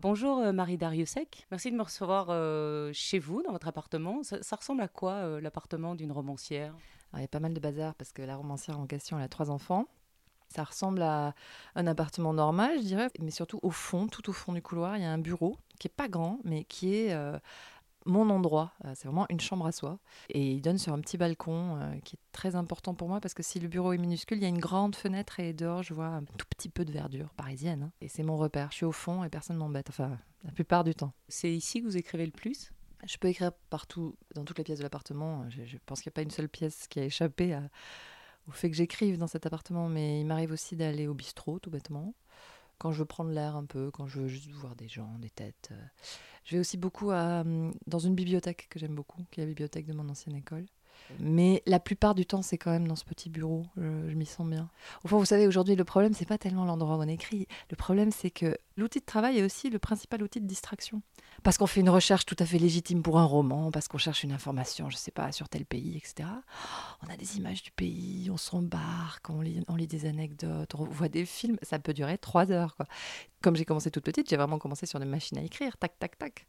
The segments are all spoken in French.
Bonjour euh, Marie Dariussec, merci de me recevoir euh, chez vous, dans votre appartement. Ça, ressemble à quoi euh, l'appartement d'une romancière? Il y a pas mal de bazar parce que la romancière en question, elle a trois enfants. Ça ressemble à un appartement normal, je dirais, mais surtout au fond, tout au fond du couloir, il y a un bureau qui est pas grand, mais qui est mon endroit. Euh, c'est vraiment une chambre à soi. Et il donne sur un petit balcon euh, qui est très important pour moi parce que si le bureau est minuscule, il y a une grande fenêtre et dehors, je vois un tout petit peu de verdure parisienne. Hein. Et c'est mon repère. Je suis au fond et personne ne m'embête. Enfin, la plupart du temps. C'est ici que vous écrivez le plus? Je peux écrire partout, dans toutes les pièces de l'appartement. Je, pense qu'il n'y a pas une seule pièce qui a échappé au fait que j'écrive dans cet appartement. Mais il m'arrive aussi d'aller au bistrot, tout bêtement quand je veux prendre l'air un peu, quand je veux juste voir des gens, des têtes. Euh. Je vais aussi beaucoup à, hum, dans une bibliothèque que j'aime beaucoup, qui est la bibliothèque de mon ancienne école. Mais la plupart du temps, c'est quand même dans ce petit bureau. Je, m'y sens bien. Au fond, vous savez, aujourd'hui, le problème, c'est pas tellement l'endroit où on écrit. Le problème, c'est que l'outil de travail est aussi le principal outil de distraction. Parce qu'on fait une recherche tout à fait légitime pour un roman, parce qu'on cherche une information, je sais pas, sur tel pays, etc. On a des images du pays, on s'embarque, on lit, on lit des anecdotes, on voit des films. Ça peut durer trois heures. Quoi. Comme j'ai commencé toute petite, j'ai vraiment commencé sur des machines à écrire, tac, tac, tac.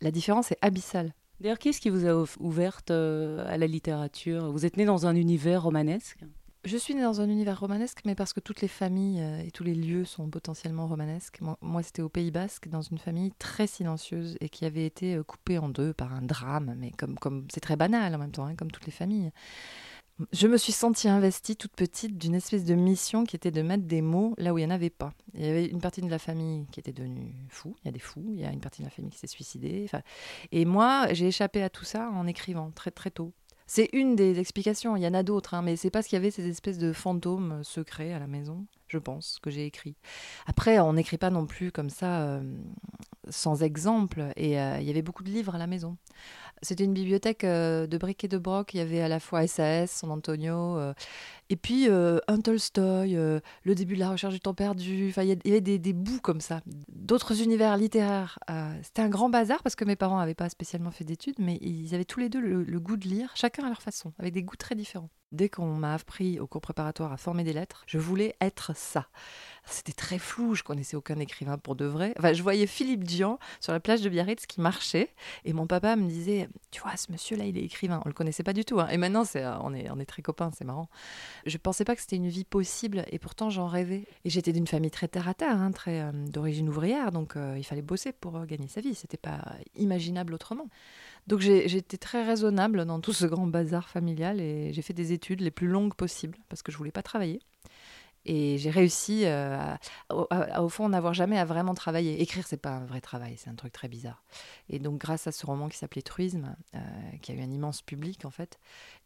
La différence est abyssale. D'ailleurs, qu'est-ce qui vous a ouverte euh, à la littérature? Vous êtes né dans un univers romanesque? Je suis née dans un univers romanesque, mais parce que toutes les familles euh, et tous les lieux sont potentiellement romanesques. Moi, c'était au Pays Basque, dans une famille très silencieuse et qui avait été euh, coupée en deux par un drame, mais comme comme c'est très banal en même temps, hein, comme toutes les familles. Je me suis sentie investie toute petite d'une espèce de mission qui était de mettre des mots là où il n'y en avait pas. Il y avait une partie de la famille qui était devenue fou, il y a des fous, il y a une partie de la famille qui s'est suicidée. Et moi, j'ai échappé à tout ça en écrivant très très tôt. C'est une des explications, il y en a d'autres, hein, mais c'est parce qu'il y avait ces espèces de fantômes secrets à la maison, je pense, que j'ai écrit. Après, on n'écrit pas non plus comme ça, euh, sans exemple, et euh, il y avait beaucoup de livres à la maison. C'était une bibliothèque euh, de briques et de broc. Il y avait à la fois SAS, San Antonio, euh, et puis euh, un Tolstoy, le début de la recherche du temps perdu. Enfin, il y avait des, bouts comme ça. D'autres univers littéraires. C'était un grand bazar parce que mes parents n'avaient pas spécialement fait d'études, mais ils avaient tous les deux le goût de lire, chacun à leur façon, avec des goûts très différents. Dès qu'on m'a appris au cours préparatoire à former des lettres, je voulais être ça. C'était très flou, je connaissais aucun écrivain pour de vrai. Enfin, je voyais Philippe Dian sur la plage de Biarritz qui marchait et mon papa me disait Tu vois, ce monsieur-là, il est écrivain. On le connaissait pas du tout. Hein. Et maintenant, euh, on, est, très copains, c'est marrant. Je pensais pas que c'était une vie possible et pourtant j'en rêvais. Et j'étais d'une famille très terre à terre, très euh, d'origine ouvrière, donc euh, il fallait bosser pour gagner sa vie. C'était pas imaginable autrement. Donc j'étais très raisonnable dans tout ce grand bazar familial et j'ai fait des études les plus longues possibles parce que je voulais pas travailler. Et j'ai réussi, euh, au fond, n'avoir jamais à vraiment travailler. Écrire, c'est pas un vrai travail, c'est un truc très bizarre. Et donc, grâce à ce roman qui s'appelait Truisme, euh, qui a eu un immense public, en fait,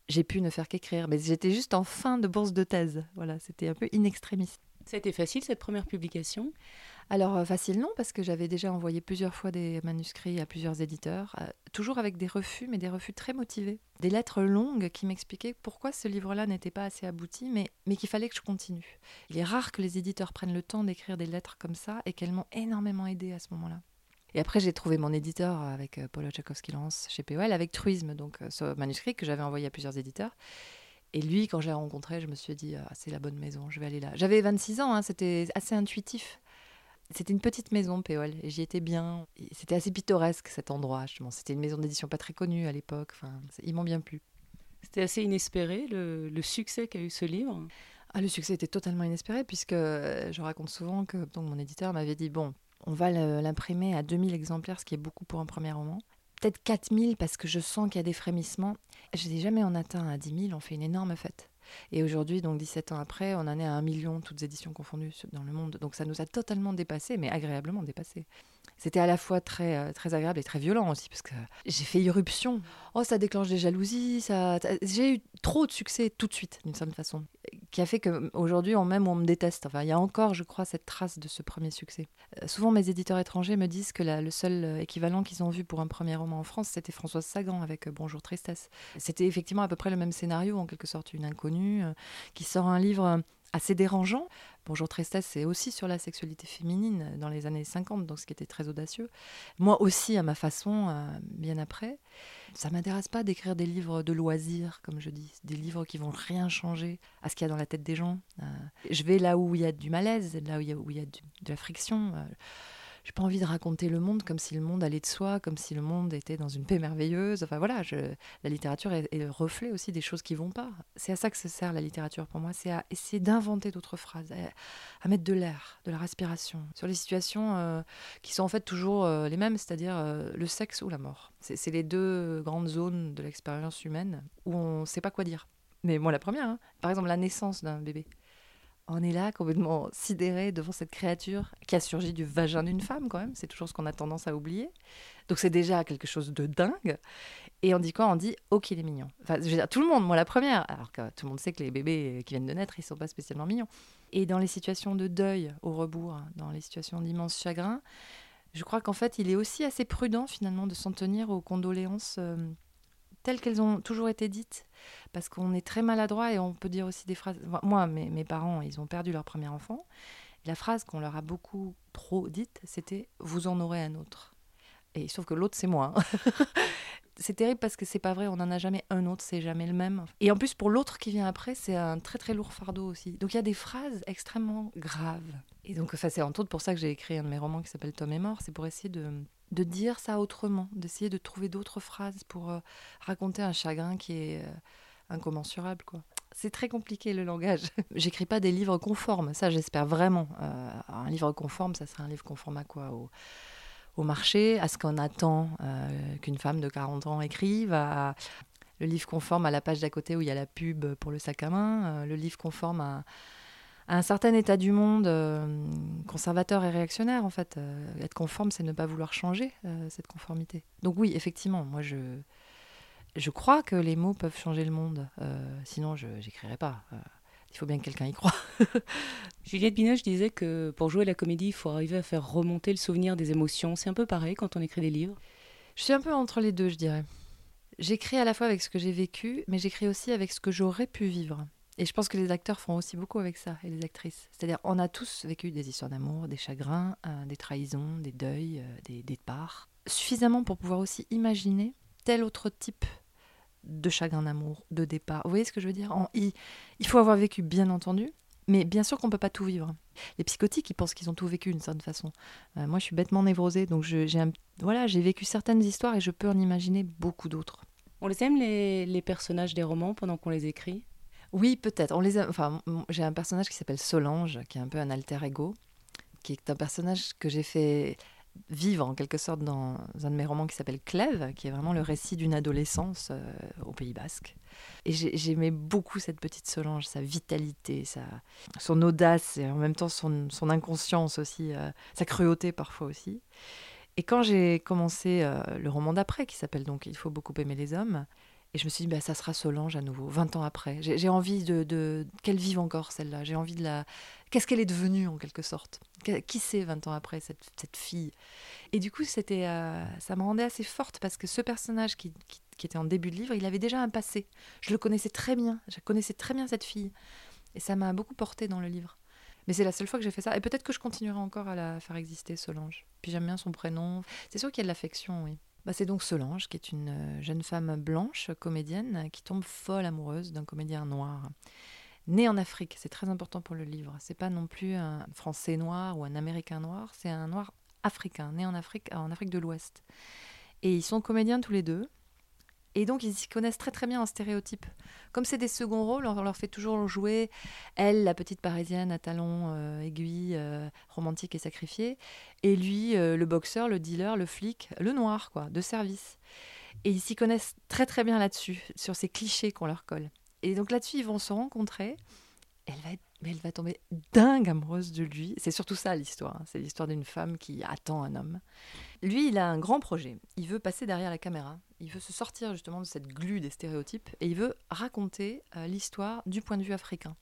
j'ai pu ne faire qu'écrire. Mais j'étais juste en fin de bourse de thèse. Voilà, c'était un peu in extremis. Ça a été facile, cette première publication? Alors euh, facile non, parce que j'avais déjà envoyé plusieurs fois des manuscrits à plusieurs éditeurs, euh, toujours avec des refus, mais des refus très motivés. Des lettres longues qui m'expliquaient pourquoi ce livre-là n'était pas assez abouti, mais, mais qu'il fallait que je continue. Il est rare que les éditeurs prennent le temps d'écrire des lettres comme ça et qu'elles m'ont énormément aidé à ce moment-là. Et après, j'ai trouvé mon éditeur avec euh, Paul Tchaikovsky-Lance chez POL, avec Truisme, donc ce manuscrit que j'avais envoyé à plusieurs éditeurs. Et lui, quand je l'ai rencontré, je me suis dit, ah, c'est la bonne maison, je vais aller là. J'avais 26 ans, hein, c'était assez intuitif. C'était une petite maison, Péole, et j'y étais bien. C'était assez pittoresque cet endroit, justement. C'était une maison d'édition pas très connue à l'époque. Enfin, ils m'ont bien plu. C'était assez inespéré, le, succès qu'a eu ce livre? Ah, Le succès était totalement inespéré, puisque euh, je raconte souvent que donc, mon éditeur m'avait dit bon, on va l'imprimer à 2000 exemplaires, ce qui est beaucoup pour un premier roman. Peut-être 4000 parce que je sens qu'il y a des frémissements. Je n'ai jamais en atteint à 10 000, on fait une énorme fête. Et aujourd'hui, donc 17 ans après, on en est à un million, toutes éditions confondues dans le monde. Donc ça nous a totalement dépassé, mais agréablement dépassé. C'était à la fois très, euh, très agréable et très violent aussi, parce que j'ai fait irruption. Oh, ça déclenche des jalousies. Ça... J'ai eu trop de succès tout de suite, d'une certaine façon, qui a fait qu'aujourd'hui, on ou on me déteste. Enfin, il y a encore, je crois, cette trace de ce premier succès. Euh, souvent, mes éditeurs étrangers me disent que le seul euh, équivalent qu'ils ont vu pour un premier roman en France, c'était Françoise Sagan avec Bonjour Tristesse. C'était effectivement à peu près le même scénario, en quelque sorte, une inconnue qui sort un livre assez dérangeant. Bonjour Tristesse, c'est aussi sur la sexualité féminine dans les années 50, donc ce qui était très audacieux. Moi aussi, à ma façon, euh, bien après. Ça m'intéresse pas d'écrire des livres de loisirs, comme je dis, des livres qui vont rien changer à ce qu'il y a dans la tête des gens. Euh, je vais là où il y a du malaise, là où il y a, de la friction. Euh, j'ai pas envie de raconter le monde comme si le monde allait de soi, comme si le monde était dans une paix merveilleuse. Enfin voilà, je, la littérature est, le reflet aussi des choses qui vont pas. C'est à ça que se sert la littérature pour moi, c'est à essayer d'inventer d'autres phrases, à, mettre de l'air, de la respiration sur les situations euh, qui sont en fait toujours euh, les mêmes, c'est-à-dire euh, le sexe ou la mort. C'est les deux grandes zones de l'expérience humaine où on sait pas quoi dire. Mais moi la première, hein. par exemple la naissance d'un bébé on est là complètement sidéré devant cette créature qui a surgi du vagin d'une femme quand même. C'est toujours ce qu'on a tendance à oublier. Donc c'est déjà quelque chose de dingue. Et on dit quoi? On dit oh qu'il est mignon. Enfin, je veux dire, tout le monde, moi la première. Alors que tout le monde sait que les bébés qui viennent de naître, ils sont pas spécialement mignons. Et dans les situations de deuil au rebours, dans les situations d'immense chagrin, je crois qu'en fait il est aussi assez prudent finalement de s'en tenir aux condoléances. Euh, telles qu'elles ont toujours été dites, parce qu'on est très maladroit et on peut dire aussi des phrases. Moi, mes, mes parents, ils ont perdu leur premier enfant. la phrase qu'on leur a beaucoup trop dite, c'était Vous en aurez un autre. Et sauf que l'autre, c'est moi. Hein. c'est terrible parce que c'est pas vrai, on n'en a jamais un autre, c'est jamais le même. Et en plus, pour l'autre qui vient après, c'est un très très lourd fardeau aussi. Donc il y a des phrases extrêmement graves. Et donc, c'est entre autres pour ça que j'ai écrit un de mes romans qui s'appelle Tom est mort, c'est pour essayer de de dire ça autrement, d'essayer de trouver d'autres phrases pour euh, raconter un chagrin qui est euh, incommensurable. quoi. C'est très compliqué le langage. J'écris pas des livres conformes, ça j'espère vraiment. Euh, un livre conforme, ça serait un livre conforme à quoi? Au, au, marché, à ce qu'on attend qu'une femme de 40 ans écrive, à le livre conforme à la page d'à côté où il y a la pub pour le sac à main, le livre conforme à un certain état du monde euh, conservateur et réactionnaire, en fait. Euh, être conforme, c'est ne pas vouloir changer euh, cette conformité. Donc oui, effectivement, moi je, je crois que les mots peuvent changer le monde. sinon, je n'écrirais pas. il faut bien que quelqu'un y croit. Juliette Binoche disait que pour jouer la comédie, il faut arriver à faire remonter le souvenir des émotions. C'est un peu pareil quand on écrit des livres? Je suis un peu entre les deux, je dirais. J'écris à la fois avec ce que j'ai vécu, mais j'écris aussi avec ce que j'aurais pu vivre. Et je pense que les acteurs font aussi beaucoup avec ça, et les actrices. C'est-à-dire, on a tous vécu des histoires d'amour, des chagrins, euh, des trahisons, des deuils, euh, des départs, suffisamment pour pouvoir aussi imaginer tel autre type de chagrin d'amour, de départ. Vous voyez ce que je veux dire? Il, faut avoir vécu, bien entendu, mais bien sûr qu'on ne peut pas tout vivre. Les psychotiques, ils pensent qu'ils ont tout vécu d'une certaine façon. Euh, moi, je suis bêtement névrosée, donc j'ai voilà, vécu certaines histoires et je peux en imaginer beaucoup d'autres. On les aime, les personnages des romans, pendant qu'on les écrit? Oui, peut-être. On les Enfin, j'ai un personnage qui s'appelle Solange, qui est un peu un alter ego, qui est un personnage que j'ai fait vivre en quelque sorte dans un de mes romans qui s'appelle Clèves, qui est vraiment le récit d'une adolescence euh, au Pays Basque. Et j'aimais beaucoup cette petite Solange, sa vitalité, sa, son audace et en même temps son, inconscience aussi, euh, sa cruauté parfois aussi. Et quand j'ai commencé euh, le roman d'après, qui s'appelle donc Il faut beaucoup aimer les hommes, et je me suis dit, bah, ça sera Solange à nouveau, 20 ans après. J'ai envie de, de qu'elle vive encore, celle-là. J'ai envie de la. Qu'est-ce qu'elle est devenue, en quelque sorte? Qui c'est 20 ans après, cette, cette fille? Et du coup, c'était, euh, ça me rendait assez forte parce que ce personnage qui, qui, était en début de livre, il avait déjà un passé. Je le connaissais très bien. Je connaissais très bien cette fille. Et ça m'a beaucoup porté dans le livre. Mais c'est la seule fois que j'ai fait ça. Et peut-être que je continuerai encore à la faire exister, Solange. Puis j'aime bien son prénom. C'est sûr qu'il y a de l'affection, oui. Bah, c'est donc Solange, qui est une euh, jeune femme blanche, comédienne, qui tombe folle amoureuse d'un comédien noir. Né en Afrique, c'est très important pour le livre. C'est pas non plus un Français noir ou un Américain noir, c'est un noir africain, né en Afrique, en Afrique de l'Ouest. Et ils sont comédiens tous les deux. Et donc, ils s'y connaissent très très bien en stéréotypes. Comme c'est des seconds rôles, on leur fait toujours jouer elle, la petite parisienne à talons euh, aiguilles, euh, romantique et sacrifiée, et lui, euh, le boxeur, le dealer, le flic, le noir, quoi, de service. Et ils s'y connaissent très très bien là-dessus, sur ces clichés qu'on leur colle. Et donc là-dessus, ils vont se rencontrer. Elle va mais elle va tomber dingue amoureuse de lui. C'est surtout ça l'histoire. Hein. C'est l'histoire d'une femme qui attend un homme. Lui, il a un grand projet. Il veut passer derrière la caméra. Il veut se sortir justement de cette glu des stéréotypes et il veut raconter euh, l'histoire du point de vue africain.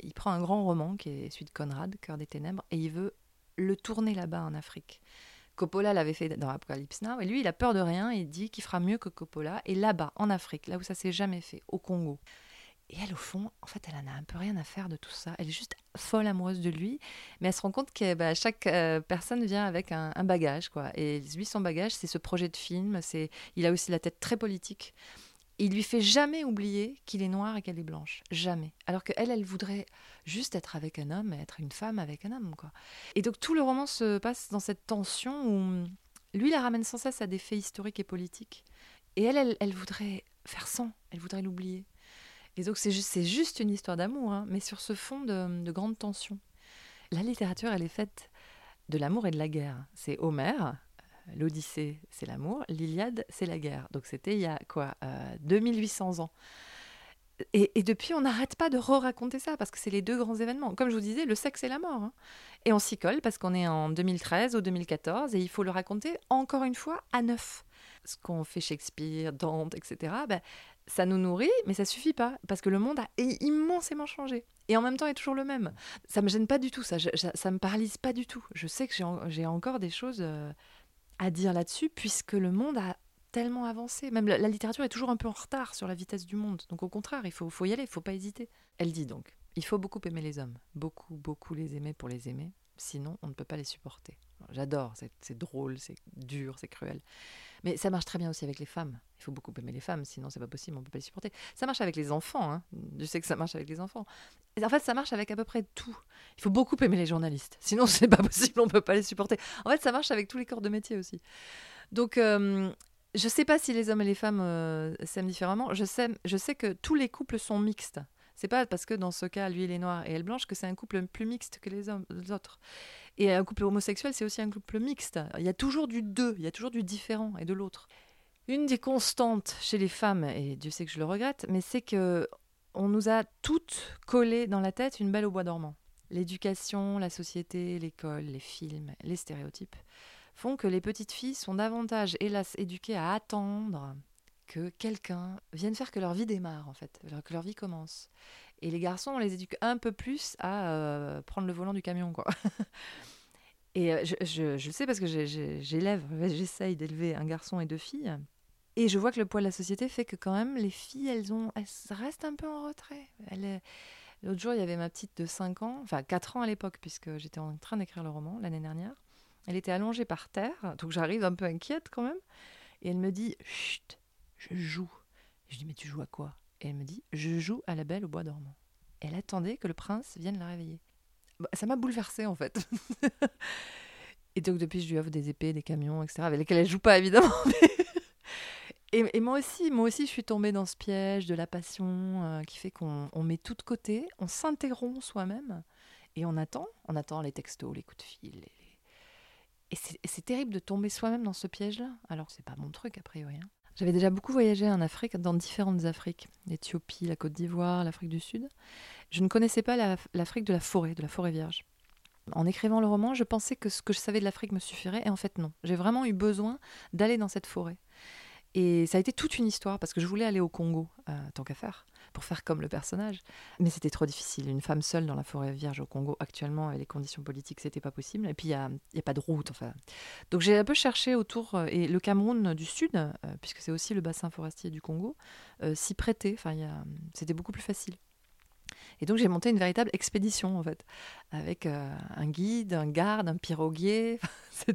Il prend un grand roman qui est celui de Conrad, Cœur des ténèbres, et il veut le tourner là-bas en Afrique. Coppola l'avait fait dans Apocalypse Now, et lui, il a peur de rien, il dit qu'il fera mieux que Coppola, et là-bas, en Afrique, là où ça s'est jamais fait, au Congo, et elle, au fond, en fait, elle en a un peu rien à faire de tout ça. Elle est juste folle amoureuse de lui, mais elle se rend compte que bah, chaque euh, personne vient avec un, bagage, quoi. Et lui, son bagage, c'est ce projet de film. C'est, il a aussi la tête très politique. il lui fait jamais oublier qu'il est noir et qu'elle est blanche. Jamais. Alors qu'elle, elle voudrait juste être avec un homme et être une femme avec un homme. Quoi. Et donc tout le roman se passe dans cette tension où lui la ramène sans cesse à des faits historiques et politiques. Et elle, elle, voudrait faire sans, elle voudrait l'oublier. Et donc c'est juste, une histoire d'amour, hein, mais sur ce fond de, de grande tension. La littérature, elle est faite de l'amour et de la guerre. C'est Homère, l'Odyssée, c'est l'amour, l'Iliade, c'est la guerre. Donc c'était il y a quoi 2800 euh, ans. Et, depuis, on n'arrête pas de re-raconter ça, parce que c'est les deux grands événements. Comme je vous disais, le sexe et la mort. Hein. Et on s'y colle, parce qu'on est en 2013 ou 2014, et il faut le raconter encore une fois à neuf. Ce qu'ont fait Shakespeare, Dante, etc., ben, ça nous nourrit, mais ça suffit pas, parce que le monde a immensément changé. Et en même temps, est toujours le même. Ça me gêne pas du tout, ça, ça, me paralyse pas du tout. Je sais que j'ai encore des choses... Euh, à dire là-dessus, puisque le monde a tellement avancé. Même la, littérature est toujours un peu en retard sur la vitesse du monde. Donc au contraire, il faut, faut y aller, il faut pas hésiter. Elle dit donc, il faut beaucoup aimer les hommes, beaucoup, beaucoup les aimer pour les aimer, sinon on ne peut pas les supporter. J'adore, c'est drôle, c'est dur, c'est cruel. Mais ça marche très bien aussi avec les femmes. Il faut beaucoup aimer les femmes, sinon c'est pas possible, on peut pas les supporter. Ça marche avec les enfants, hein. je sais que ça marche avec les enfants. en fait, ça marche avec à peu près tout. Il faut beaucoup aimer les journalistes, sinon c'est pas possible, on peut pas les supporter. En fait, ça marche avec tous les corps de métier aussi. Donc, euh, je sais pas si les hommes et les femmes euh, s'aiment différemment. Je sais que tous les couples sont mixtes. C'est pas parce que dans ce cas, lui il est noir et elle blanche que c'est un couple plus mixte que les, les autres. Et un couple homosexuel, c'est aussi un couple mixte. Il y a toujours du deux, il y a toujours du différent et de l'autre. Une des constantes chez les femmes, et Dieu sait que je le regrette, mais c'est que on nous a toutes collé dans la tête une belle au bois dormant. L'éducation, la société, l'école, les films, les stéréotypes font que les petites filles sont davantage, hélas, éduquées à attendre que quelqu'un vienne faire que leur vie démarre, en fait, que leur vie commence. Et les garçons, on les éduque un peu plus à euh, prendre le volant du camion, quoi. et euh, je, je, je, sais parce que j'élève, j'essaye d'élever un garçon et deux filles. Et je vois que le poids de la société fait que quand même, les filles, elles, ont, elles restent un peu en retrait. L'autre jour, il y avait ma petite de 5 ans, enfin 4 ans à l'époque, puisque j'étais en train d'écrire le roman l'année dernière. Elle était allongée par terre, donc j'arrive un peu inquiète quand même. Et elle me dit Chut, je joue. je dis Mais tu joues à quoi? Et elle me dit Je joue à la belle au bois dormant. Elle attendait que le prince vienne la réveiller. Bah, ça m'a bouleversée en fait. et donc depuis, je lui offre des épées, des camions, etc. avec lesquels elle joue pas évidemment. et, moi aussi, moi aussi, je suis tombée dans ce piège de la passion euh, qui fait qu'on met tout de côté, on s'interrompt soi-même et on attend, on attend les textos, les coups de fil. Et c'est terrible de tomber soi-même dans ce piège-là. Alors c'est pas mon truc a priori. Hein. J'avais déjà beaucoup voyagé en Afrique, dans différentes Afriques, l'Éthiopie, la Côte d'Ivoire, l'Afrique du Sud. Je ne connaissais pas l'Afrique de la forêt, de la forêt vierge. En écrivant le roman, je pensais que ce que je savais de l'Afrique me suffirait, et en fait non. J'ai vraiment eu besoin d'aller dans cette forêt. Et ça a été toute une histoire, parce que je voulais aller au Congo, euh, tant qu'à faire pour faire comme le personnage. Mais c'était trop difficile. Une femme seule dans la forêt vierge au Congo, actuellement, avec les conditions politiques, c'était pas possible. Et puis, il n'y a, pas de route. Enfin. Donc, j'ai un peu cherché autour. Euh, et le Cameroun du Sud, euh, puisque c'est aussi le bassin forestier du Congo, euh, s'y prêtait. Enfin, c'était beaucoup plus facile. Et donc j'ai monté une véritable expédition en fait, avec un guide, un garde, un piroguier.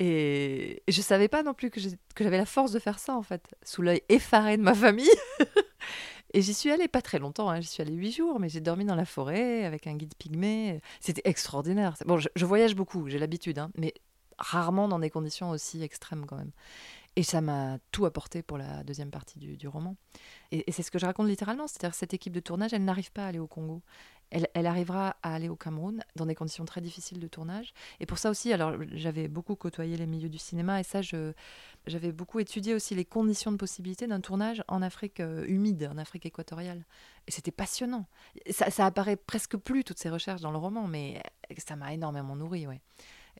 Et, et, je savais pas non plus que j'avais la force de faire ça en fait, sous l'œil effaré de ma famille. Et j'y suis allée pas très longtemps, hein. j'y suis allée huit jours, mais j'ai dormi dans la forêt avec un guide pygmée. C'était extraordinaire. Bon, je, voyage beaucoup, j'ai l'habitude, hein, mais rarement dans des conditions aussi extrêmes quand même. Et ça m'a tout apporté pour la deuxième partie du, roman. Et, c'est ce que je raconte littéralement, c'est-à-dire cette équipe de tournage, elle n'arrive pas à aller au Congo. Elle, arrivera à aller au Cameroun dans des conditions très difficiles de tournage. Et pour ça aussi, alors j'avais beaucoup côtoyé les milieux du cinéma et ça, j'avais beaucoup étudié aussi les conditions de possibilité d'un tournage en Afrique euh, humide, en Afrique équatoriale. Et c'était passionnant. Ça, ça apparaît presque plus toutes ces recherches dans le roman, mais ça m'a énormément nourri, ouais.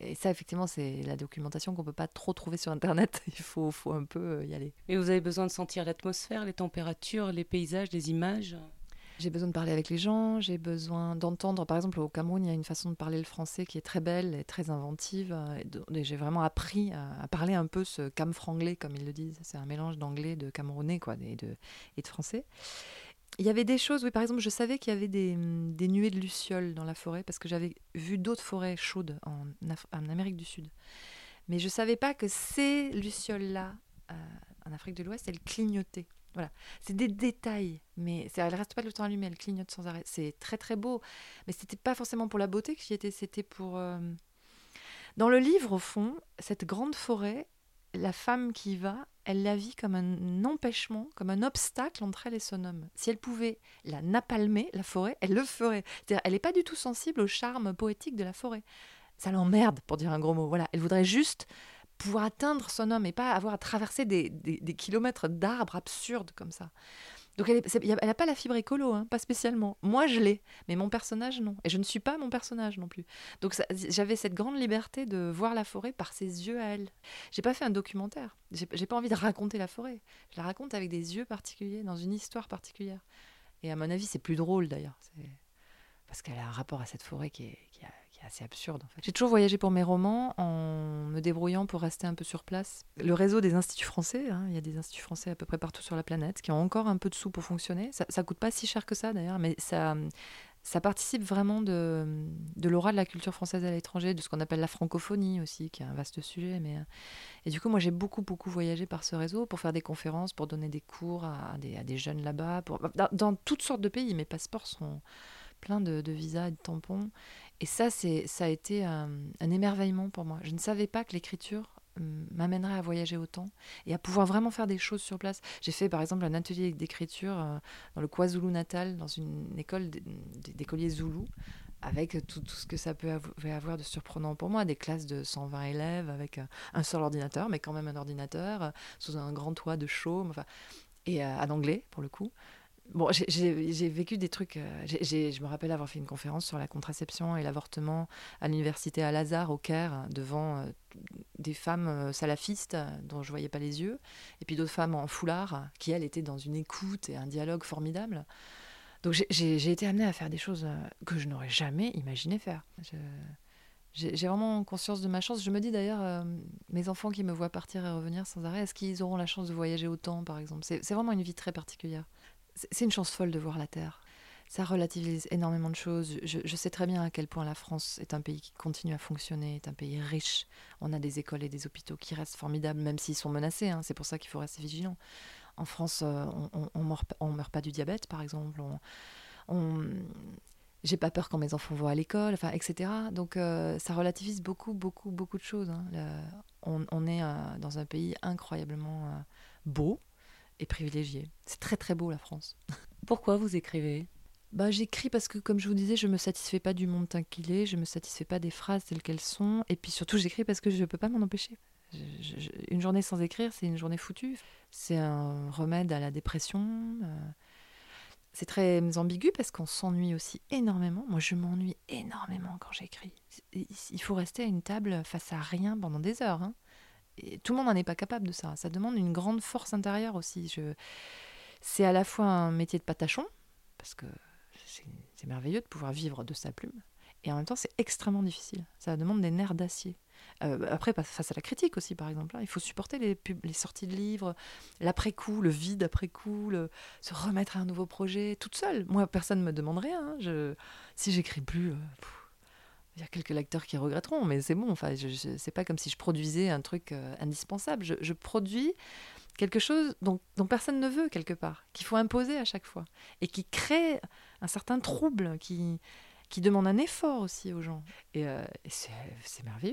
Et ça, effectivement, c'est la documentation qu'on ne peut pas trop trouver sur Internet. Il faut, faut un peu euh, y aller. Et vous avez besoin de sentir l'atmosphère, les températures, les paysages, les images? J'ai besoin de parler avec les gens, j'ai besoin d'entendre. Par exemple, au Cameroun, il y a une façon de parler le français qui est très belle et très inventive. Et j'ai vraiment appris à, parler un peu ce cam franglais, comme ils le disent. C'est un mélange d'anglais, de camerounais quoi, et, de, français. Il y avait des choses, oui, par exemple, je savais qu'il y avait des, nuées de lucioles dans la forêt parce que j'avais vu d'autres forêts chaudes en, Amérique du Sud. Mais je ne savais pas que ces lucioles-là, euh, en Afrique de l'Ouest, elle clignotait. Voilà, c'est des détails, mais elle reste pas tout le temps allumée, elle clignote sans arrêt. C'est très très beau, mais c'était pas forcément pour la beauté que j'y étais, c'était pour. Euh, dans le livre, au fond, cette grande forêt, la femme qui y va, elle la vit comme un empêchement, comme un obstacle entre elle et son homme. Si elle pouvait la napalmer, la forêt, elle le ferait. C'est-à-dire, elle n'est pas du tout sensible au charme poétique de la forêt. Ça l'emmerde, pour dire un gros mot. Voilà, elle voudrait juste pouvoir atteindre son homme et pas avoir à traverser des, des kilomètres d'arbres absurdes comme ça. Donc elle n'a pas la fibre écolo, hein, pas spécialement. Moi je l'ai, mais mon personnage non. Et je ne suis pas mon personnage non plus. Donc j'avais cette grande liberté de voir la forêt par ses yeux à elle. J'ai pas fait un documentaire. J'ai pas envie de raconter la forêt. Je la raconte avec des yeux particuliers, dans une histoire particulière. Et à mon avis c'est plus drôle d'ailleurs. Parce qu'elle a un rapport à cette forêt qui qui a, assez absurde. En fait. J'ai toujours voyagé pour mes romans en me débrouillant pour rester un peu sur place. Le réseau des instituts français, hein, il y a des instituts français à peu près partout sur la planète qui ont encore un peu de sous pour fonctionner. Ça, ça coûte pas si cher que ça d'ailleurs, mais ça, participe vraiment de, l'aura de la culture française à l'étranger, de ce qu'on appelle la francophonie aussi, qui est un vaste sujet. Euh, et du coup, moi, j'ai beaucoup, beaucoup voyagé par ce réseau pour faire des conférences, pour donner des cours à des, jeunes là-bas, dans, toutes sortes de pays. Mes passeports sont pleins de visas et de tampons. Et ça, c'est, ça a été un, émerveillement pour moi. Je ne savais pas que l'écriture hum, m'amènerait à voyager autant et à pouvoir vraiment faire des choses sur place. J'ai fait par exemple un atelier d'écriture euh, dans le KwaZulu-Natal, dans une école d'écoliers zoulous, avec tout, ce que ça peut avoir de surprenant pour moi, des classes de 120 élèves avec un seul ordinateur, mais quand même un ordinateur, euh, sous un grand toit de chaume, enfin, et euh, en anglais pour le coup. Bon, j'ai vécu des trucs. Euh, je me rappelle avoir fait une conférence sur la contraception et l'avortement à l'université Al-Azhar au Caire devant euh, des femmes euh, salafistes dont je voyais pas les yeux, et puis d'autres femmes en foulard qui elles étaient dans une écoute et un dialogue formidable. Donc j'ai été amenée à faire des choses que je n'aurais jamais imaginé faire. J'ai vraiment conscience de ma chance. Je me dis d'ailleurs, mes enfants qui me voient partir et revenir sans arrêt, est-ce qu'ils auront la chance de voyager autant, par exemple? C'est vraiment une vie très particulière c'est une chance folle de voir la Terre. Ça relativise énormément de choses. Je, sais très bien à quel point la France est un pays qui continue à fonctionner, est un pays riche. On a des écoles et des hôpitaux qui restent formidables, même s'ils sont menacés. Hein. C'est pour ça qu'il faut rester vigilant. En France, euh, on, on, meurt, pas du diabète, par exemple. On, j'ai pas peur quand mes enfants vont à l'école, etc. Donc euh, ça relativise beaucoup, beaucoup, beaucoup de choses. Hein. on, est euh, dans un pays incroyablement beau, et privilégié. C'est très très beau la France. Pourquoi vous écrivez? Bah, J'écris parce que, comme je vous disais, je me satisfais pas du monde tel qu'il est, je me satisfais pas des phrases telles qu'elles sont, et puis surtout j'écris parce que je ne peux pas m'en empêcher. une journée sans écrire, c'est une journée foutue. C'est un remède à la dépression. Euh, c'est très ambigu parce qu'on s'ennuie aussi énormément. Moi, je m'ennuie énormément quand j'écris. Il faut rester à une table face à rien pendant des heures. Hein tout le monde n'en est pas capable de ça. Ça demande une grande force intérieure aussi. Je... C'est à la fois un métier de patachon, parce que c'est merveilleux de pouvoir vivre de sa plume, et en même temps c'est extrêmement difficile. Ça demande des nerfs d'acier. Euh, après, face à la critique aussi, par exemple, hein, il faut supporter les, sorties de livres, l'après-coup, le vide après-coup, se remettre à un nouveau projet toute seule. Moi, personne ne me demande rien. Hein. Je... Si j'écris plus, euh, il y a quelques lecteurs qui regretteront, mais c'est bon. Enfin, je, je c'est pas comme si je produisais un truc euh, indispensable. Je, produis quelque chose dont, personne ne veut quelque part, qu'il faut imposer à chaque fois et qui crée un certain trouble, qui qui demande un effort aussi aux gens. Et, euh, et c'est merveilleux.